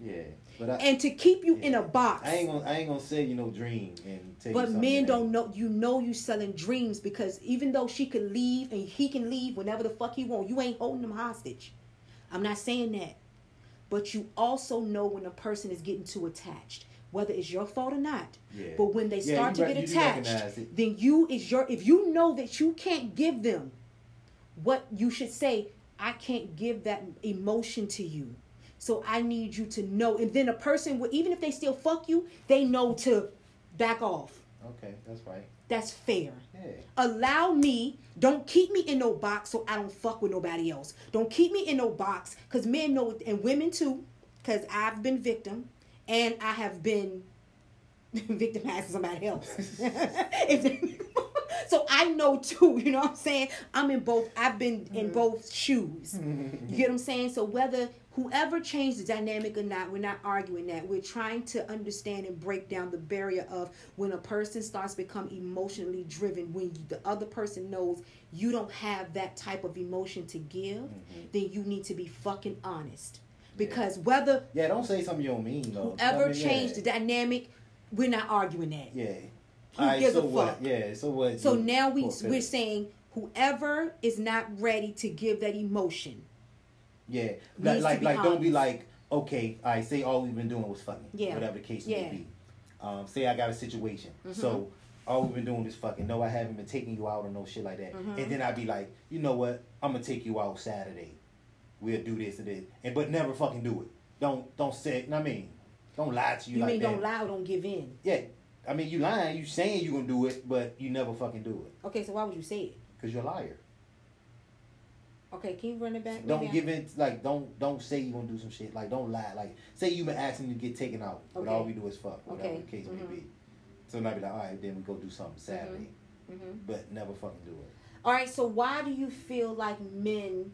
Yeah, but I, and to keep you in a box. I ain't gonna, I ain't gonna say you know dream and But men don't know. You know you selling dreams because even though she could leave and he can leave whenever the fuck he want, you ain't holding them hostage. I'm not saying that, but you also know when a person is getting too attached, whether it's your fault or not. Yeah. But when they Yeah, start to re- get attached, then you is your. If you know that you can't give them what you should say, I can't give that emotion to you. So I need you to know. And then a person, will, even if they still fuck you, they know to back off. Okay, that's right. That's fair. Yeah. Allow me, don't keep me in no box so I don't fuck with nobody else. Don't keep me in no box because men know, and women too, because I've been victim and I have been victimizing somebody else. So I know too, you know what I'm saying? I'm in both, I've been in mm-hmm. both shoes. You get what I'm saying? So whether whoever changed the dynamic or not, we're not arguing that. We're trying to understand and break down the barrier of when a person starts to become emotionally driven, when you, the other person knows you don't have that type of emotion to give, mm-hmm. then you need to be fucking honest. Because whether Yeah, don't say something you don't mean though. whoever I mean, yeah. changed the dynamic, we're not arguing that. Yeah. Who Alright, gives so a what? fuck? Yeah, so what? So now we we're saying whoever is not ready to give that emotion. Yeah, like like, don't be like okay, I say all we've been doing was fucking, Yeah. whatever the case Yeah. may be. Um, say I got a situation, so all we've been doing is fucking. No, I haven't been taking you out or no shit like that. Mhm. And then I'd be like, you know what? I'm gonna take you out Saturday. We'll do this and this, and but never fucking do it. Don't don't say. I mean, don't lie to you, like that. You like mean that. don't lie or don't give in? Yeah, I mean you lying. You saying you gonna do it, but you never fucking do it Okay, so why would you say it? because you're a liar. Okay, can you run it back? Don't give it Like don't don't say you gonna do some shit. Like don't lie. Like say you've been asking to get taken out, but all we do is fuck. Whatever Okay. the case Mhm. may be. So now be like, all right, then we go do something Saturday, Mhm. but never fucking do it. All right, so why do you feel like men,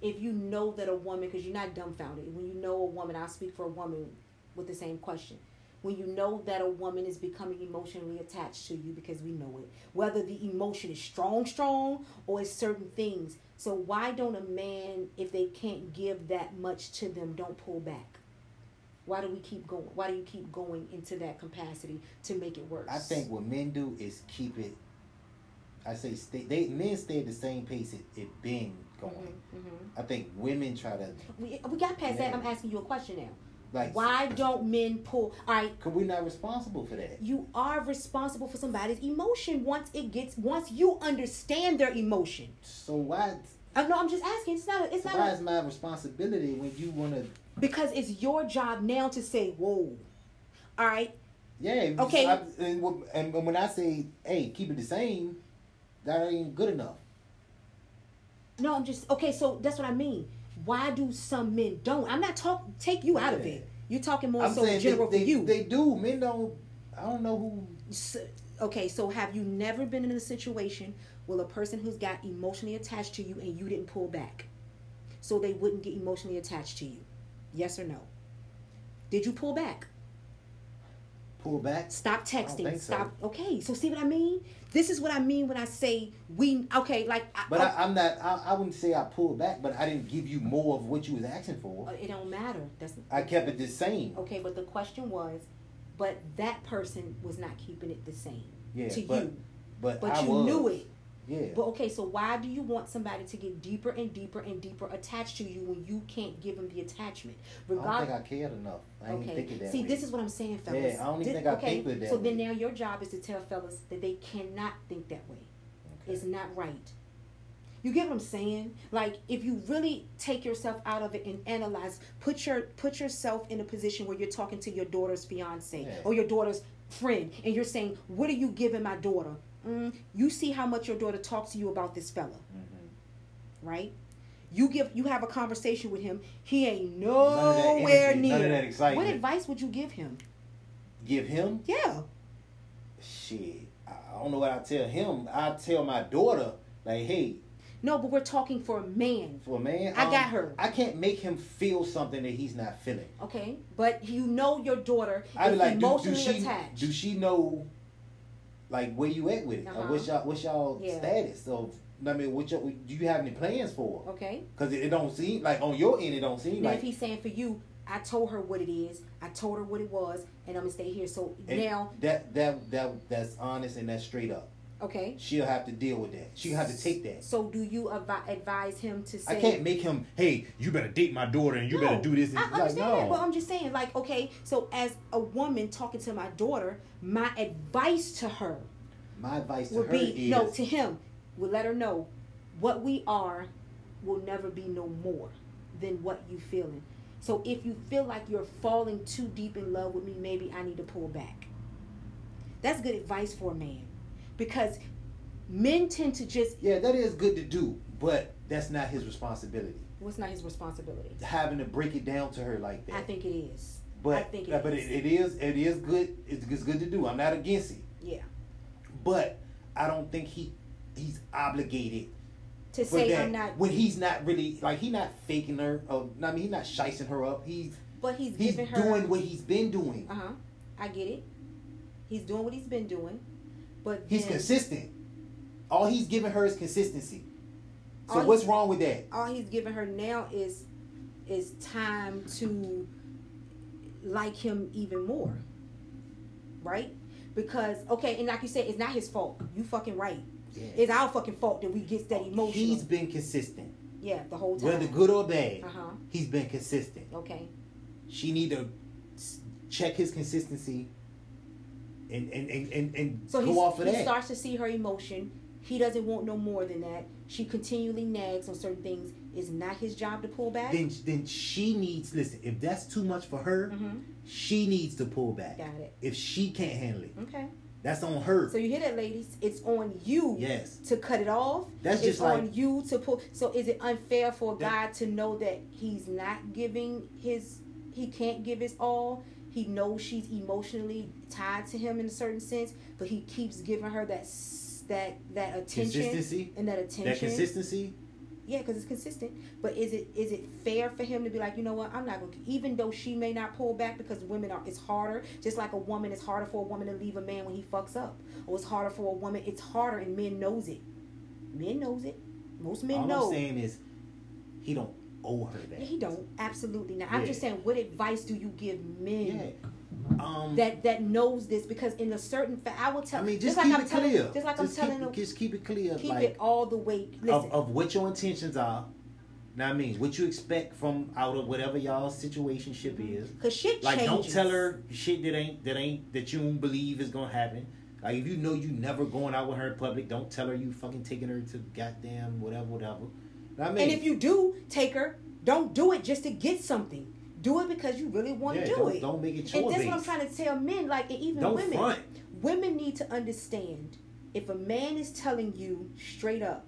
if you know that a woman, because you're not dumbfounded, when you know a woman, I'll speak for a woman with the same question. When you know that a woman is becoming emotionally attached to you because we know it, whether the emotion is strong, strong, or it's certain things. So why don't a man, if they can't give that much to them, don't pull back? Why do we keep going? Why do you keep going into that capacity to make it worse? I think what men do is keep it. I say stay. They men stay at the same pace it, it been going. Mhm, I think women try to. We, we got past that. I'm asking you a question now. Like. Why don't men pull? All right, Cause we're not responsible for that. you are responsible for somebody's emotion once it gets once you understand their emotion. So why? Uh, no, I'm just asking. It's not. A, it's So not why a, is my responsibility when you wanna? because it's your job now to say, "Whoa." All right. Yeah. Okay. I, and, and when I say, "Hey, keep it the same," that ain't good enough. No, I'm just okay. So that's what I mean. Why do some men don't? I'm not talking. Take you out of it. You're talking more I'm so general they, for they, you. They do. Men don't. I don't know who. S- okay, so have you never been in a situation where a person who's got emotionally attached to you and you didn't pull back, so they wouldn't get emotionally attached to you? Yes or no? Did you pull back? pull back. Stop texting. so. Stop. Okay, so see what I mean? This is what I mean when I say we. Okay, like. I, But oh, I, I'm not. I, I wouldn't say I pulled back, but I didn't give you more of what you was asking for. uh, it don't matter. That's. I kept it the same. Okay, but the question was, but that person was not keeping it the same Yeah, to but you, but, but I you was. knew it. Yeah. But okay, so why do you want somebody to get deeper and deeper and deeper attached to you when you can't give them the attachment? I don't think I cared enough. I ain't okay. See, way. this is what I'm saying, fellas. Yeah, I don't even Thi- think I okay, of that So then now your job is to tell fellas that they cannot think that way. Okay. It's not right. You get what I'm saying? Like if you really take yourself out of it and analyze, put your put yourself in a position where you're talking to your daughter's fiance Yeah. or your daughter's friend, and you're saying, "What are you giving my daughter?" Mm, you see how much your daughter talks to you about this fella, Mhm. right? You give you have a conversation with him. He ain't None of that nowhere energy, near. none of that what advice would you give him? Give him Yeah. shit. I don't know what I tell him. I tell my daughter like, hey, No, but we're talking for a man. for a man, I um, got her. I can't make him feel something that he's not feeling. Okay, but you know your daughter I is be like, do, do emotionally she attached. do she know like where you at with it? Uh-huh. what's y'all what's y'all Yeah. status? So I mean, what y'all, do you have any plans for? okay. Because it, it don't seem like on your end, it don't seem Now, like if he's saying for you, I told her what it is. I told her what it was, and I'm gonna stay here. So now, that that that that's honest and that's straight up. Okay. She'll have to deal with that. She'll have to take that. So do you advi- advise him to say? I can't make him. Hey, you better date my daughter and you No, better do this. And, I like understand that, but. I'm just saying, like, okay, so as a woman talking to my daughter, my advice to her My advice to would her be is no to him. Would let her know what we are will never be no more than what you feeling. So if you feel like you're falling too deep in love with me, maybe I need to pull back. That's good advice for a man, because men tend to just yeah, that is good to do, but that's not his responsibility. what's not his responsibility. Having to break it down to her like that. I think it is. But I think it uh, but is. it, it is it is good. It's, it's good to do. I'm not against it, Yeah. but I don't think he he's obligated To say that I'm not, when he's not really like he's not faking her. Or, I mean, he's not shicing her up. He's but he's, he's giving her. doing what he's been doing. Uh huh. I get it. He's doing what he's been doing, but He's then consistent. All he's giving her is consistency. So what's wrong with that? all he's giving her now is is time to like him even more. Right? Because okay, and like you said, it's not his fault. You fucking right. Yeah. It's our fucking fault that we get that emotional. He's been consistent, yeah, the whole time. whether good or bad. Uh huh. He's been consistent. Okay. She need to check his consistency and and and and, and So go he, off of he that. starts to see her emotion. He doesn't want no more than that. She continually nags on certain things. It's not his job to pull back. then then she needs listen. If that's too much for her, mm-hmm. she needs to pull back. Got it. If she can't handle it, Okay. that's on her. So you hear that, ladies? It's on you yes, to cut it off. That's it's just like- on you to pull. So is it unfair for a That- guy to know that he's not giving his, he can't give his all. He knows she's emotionally tied to him in a certain sense, but he keeps giving her that that that attention consistency. and that attention. That consistency. Yeah, because it's consistent. But is it is it fair for him to be like, you know what, I'm not gonna even though she may not pull back because women are it's harder. Just like a woman, it's harder for a woman to leave a man when he fucks up. Or it's harder for a woman, it's harder and men knows it. Men knows it. Most men All know. I'm saying is, he don't owe her that. He don't. Absolutely not. I'm just saying what advice do you give men Yeah. Um, that that knows this? Because in a certain fa- I will tell I mean, just, like keep I'm it telling clear. just like just I'm telling them just keep it clear. keep like it all the way listen. of, of what your intentions are. Now I mean, what you expect from out of whatever y'all situationship is. Cause shit Like, don't tell her shit that ain't that ain't that you don't believe is gonna happen. Like, if you know you never going out with her in public, don't tell her you fucking taking her to goddamn whatever, whatever. I mean, And if you do take her, don't do it just to get something. Do it because you really want yeah, to do don't, it. don't make it and chore that's what I'm trying to tell men, like and even Don't women. front. Women need to understand if a man is telling you straight up,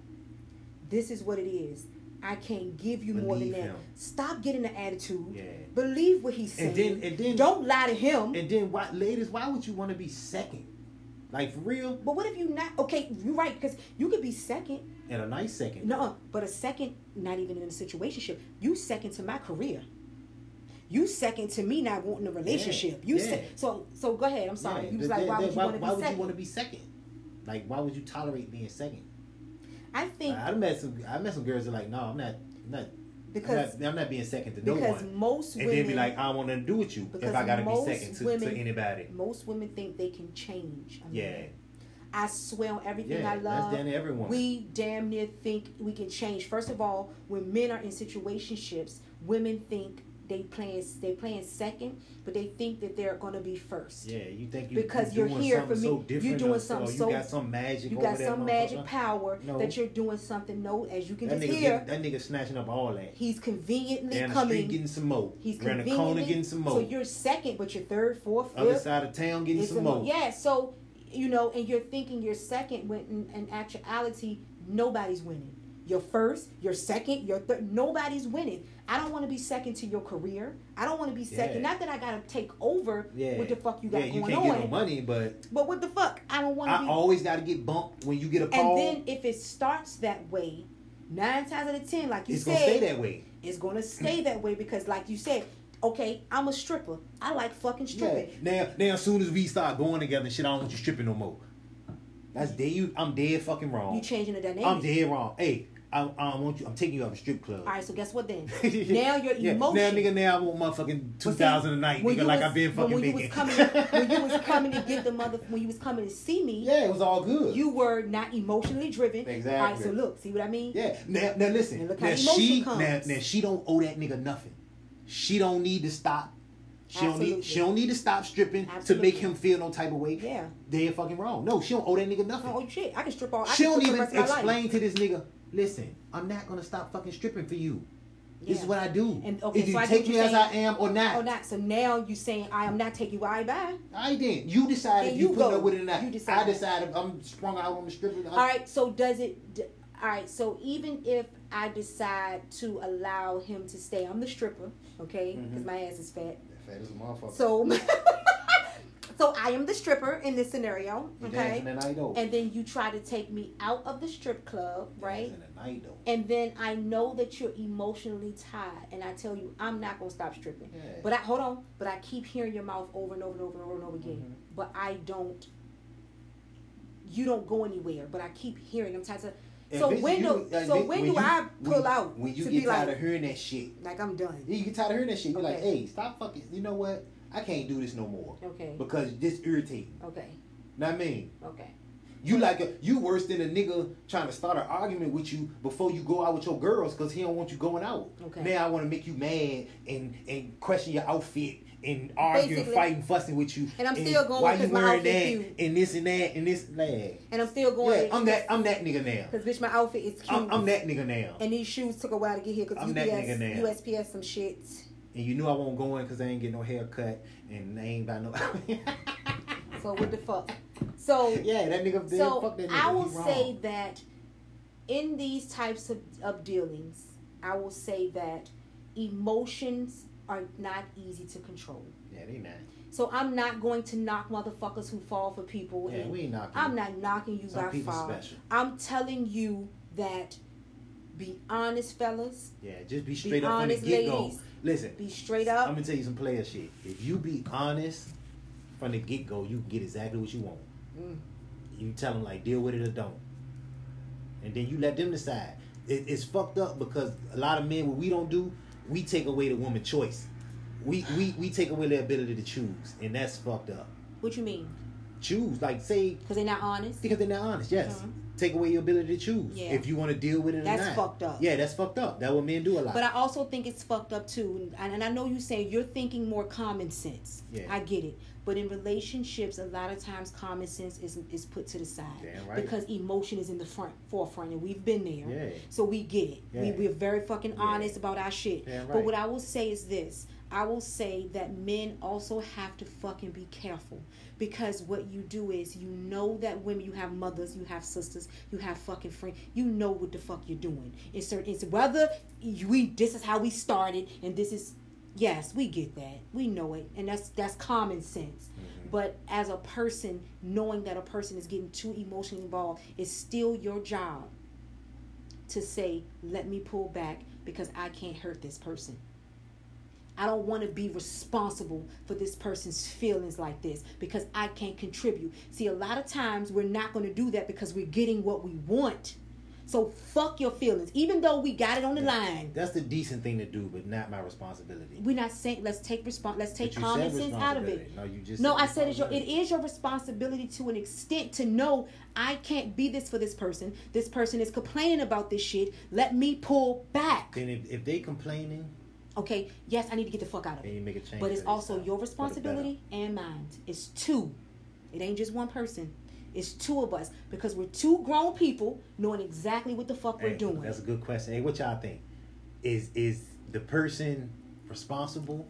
this is what it is. I can't give you more than that. him. Stop getting the attitude. Yeah. Believe what he's saying. And then and then don't lie to him. and then why, ladies? Why would you want to be second? Like for real? but what if you not okay? You're right because you could be second. And a nice second. No, but a second, not even in a situationship. You second to my career. You second to me not wanting a relationship. you yeah. se- so so go ahead. I'm sorry. Yeah, you was like, why would you want to be why would second? you want to be second? Like, why would you tolerate being second? I think I met some. I met some girls that are like, no, I'm not. I'm not. because I'm not, I'm not being second to no because one. most And women then be like, I don't want nothing to do with you if I gotta be second to, women- to anybody. most women think they can change. a man. Yeah, I swear on everything yeah, I love. down to everyone. We damn near think we can change. First of all, when men are in situationships, women think they playing they playing second, but they think that they're gonna be first. yeah, you think you Because you you're doing here for me. So You're doing something you so- got some magic. You got some magic power No. that you're doing something. No, as you can That just nigga, hear, that nigga snatching up all that. he's conveniently Down the coming. street getting some more. he's Around the corner getting some more. So you're second, but you're third, fourth, fifth. Other side of town getting some more. Yeah, so you know, and you're thinking you're second when in, in actuality nobody's winning. You're first, you're second, you're third. Nobody's winning. I don't want to be second to your career. I don't want to be second. Yeah. Not that I gotta take over Yeah. what the fuck you got yeah, you going can't on. get no money, but But what the fuck? I don't want to I be. always got to get bumped when you get a call. and then if it starts that way, nine times out of ten, like you it's said, it's gonna stay that way. it's gonna stay that way because, like you said, okay, I'm a stripper. I like fucking stripping. Yeah. Now, now, as soon as we start going together and shit, I don't want you stripping no more. That's dead. You, I'm dead fucking wrong. You changing the dynamic. I'm dead wrong. Hey, I, I don't want you. I'm taking you out of a strip club. All right, so guess what then? now your Yeah, emotion. Now, nigga, now I want motherfucking But two a night, nigga, you like I've been fucking when you making. was coming, when you was coming to get the mother, when you was coming to see me, yeah, it was all good. you were not emotionally driven. Exactly. All right, so look, see what I mean? Yeah. Now, now listen. How now she, now, now she don't owe that nigga nothing. She don't need to stop. She don't need. She don't need to stop stripping Absolutely. to make him feel no type of way. Yeah. they're fucking wrong. No, she don't owe that nigga oh, nothing. Oh shit, I can strip all. I she don't even the rest of my life. explain to this nigga. Listen, I'm not gonna stop fucking stripping for you. This is what I do. And, okay, if you so take me you're as I am or not, Oh, not so now you saying I am not taking you. I bye. I didn't. You decide if you, you put up with it or not. You decide. I decide if I'm sprung out on the stripper. All right, so does it? All right, so even if I decide to allow him to stay, I'm the stripper, okay? Because Mhm. my ass is fat. Fat as a motherfucker. So, so I am the stripper in this scenario, okay? night though. And then you try to take me out of the strip club, right? Night though. And then I know that you're emotionally tied, and I tell you I'm not gonna stop stripping. Yeah. But I hold on, but I keep hearing your mouth over and over and over and over and over again. Mhm. But I don't. You don't go anywhere, but I keep hearing. I'm tired of. So when do uh, so when when you- do I pull when- out When you to get be tired like of hearing that shit, like I'm done? you get tired of hearing that shit. You're like, hey, stop fucking. You know what? I can't do this no more Okay. because this irritating. Okay. Know what I mean? Okay. You like a, you worse than a nigga trying to start an argument with you before you go out with your girls because he don't want you going out. Okay. Now I want to make you mad and and question your outfit and arguing, Basically. fighting, fussing with you. And I'm still going Why you my wearing outfit that cute. and this and that and this and that. And I'm still going. Yeah, I'm that I'm that nigga now. Because bitch, my outfit is cute. I'm, I'm that nigga now. And these shoes took a while to get here because UPS. USPS, some shit. And you knew I won't go in because I ain't get no haircut and I ain't got no. So what the fuck? So yeah, that nigga. did so fuck that nigga. I will say that in these types of, of dealings, I will say that emotions are not easy to control. Yeah, they not. So I'm not going to knock motherfuckers who fall for people. Yeah, and we knocking. I'm not knocking you Some by people far. special. I'm telling you that be honest, fellas. Yeah, just be straight up from the get go. Listen, Be straight up. I'm gonna tell you some player shit. If you be honest from the get go, you can get exactly what you want. Mm. You tell them like deal with it or don't, and then you let them decide. It, it's fucked up because a lot of men, what we don't do, we take away the woman choice. We we we take away their ability to choose, and that's fucked up. What you mean? Choose like say Because they're not honest. because they're not honest. Yes, Mhm. take away your ability to choose Yeah. if you want to deal with it. That's or not. fucked up. Yeah, that's fucked up. That's what men do a lot. But I also think it's fucked up too. And, and I know you say you're thinking more common sense. Yeah. I get it. But in relationships, a lot of times common sense is is put to the side right. because emotion is in the front forefront, and we've been there. Yeah. So we get it. We, Yeah. we're very fucking Yeah. honest about our shit. Damn But what I will say is this: I will say that men also have to fucking be careful because what you do is you know that women, you have mothers, you have sisters, you have fucking friends, you know what the fuck you're doing. It's certain, it's whether we this is how we started and this is yes, we get that, we know it, and that's that's common sense. Mm-hmm. But as a person, knowing that a person is getting too emotionally involved is still your job to say, let me pull back because I can't hurt this person. I don't want to be responsible for this person's feelings like this because I can't contribute. See, a lot of times we're not going to do that because we're getting what we want. So fuck your feelings. Even though we got it on the line, That's the decent thing to do, but not my responsibility. we're not saying let's take respons- let's take common sense out of it. No, you just No, I said it's your, it is your responsibility to an extent to know I can't be this for this person. This person is complaining about this shit. Let me pull back. Then if, if they complaining, Okay, yes, I need to get the fuck out of it. you make a change. But it's also your responsibility and mine. It's two. It ain't just one person. It's two of us because we're two grown people knowing exactly what the fuck better. we're doing. That's a good question. Hey, what y'all think? Is is the person responsible?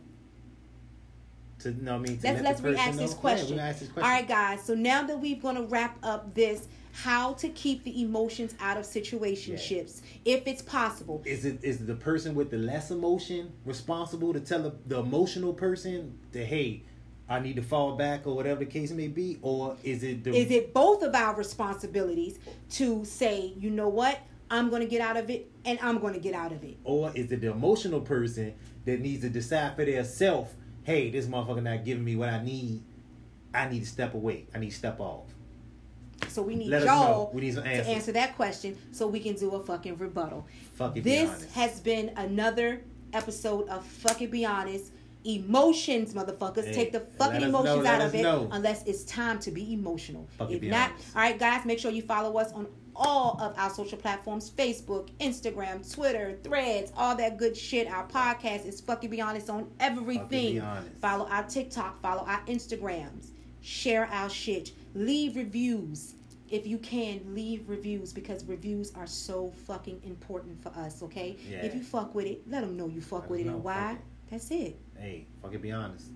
To no, I mean, to Let's let let's the re-ask know? this Yeah, question. we ask this question. right, guys. So now that we're gonna wrap up this, how to keep the emotions out of situationships if it's possible. Is it is the person with the less emotion responsible to tell the, the emotional person that hey, I need to fall back or whatever the case may be, or is it the Is it both of our responsibilities to say, you know what, I'm going to get out of it and I'm going to get out of it? or is it the emotional person that needs to decide for their self, hey, this motherfucker not giving me what I need. I need to step away. I need to step off. So we need Let y'all We need to answer that question so we can do a fucking rebuttal. Fuck it, be This has been another episode of Fuck It Be Honest. Emotions, motherfuckers. Hey, Take the fucking emotions know, out of it know. unless it's time to be emotional. Fuck if not, honest. all right, guys, make sure you follow us on all of our social platforms Facebook, Instagram, Twitter, Threads, all that good shit. Our podcast is fucking Be Honest on everything. Honest. Follow our TikTok, follow our Instagrams, share our shit, leave reviews. If you can, leave reviews because reviews are so fucking important for us, okay? Yeah. If you fuck with it, let them know you fuck Let with it know, and why. it. That's it. Hey, fuck it, be honest.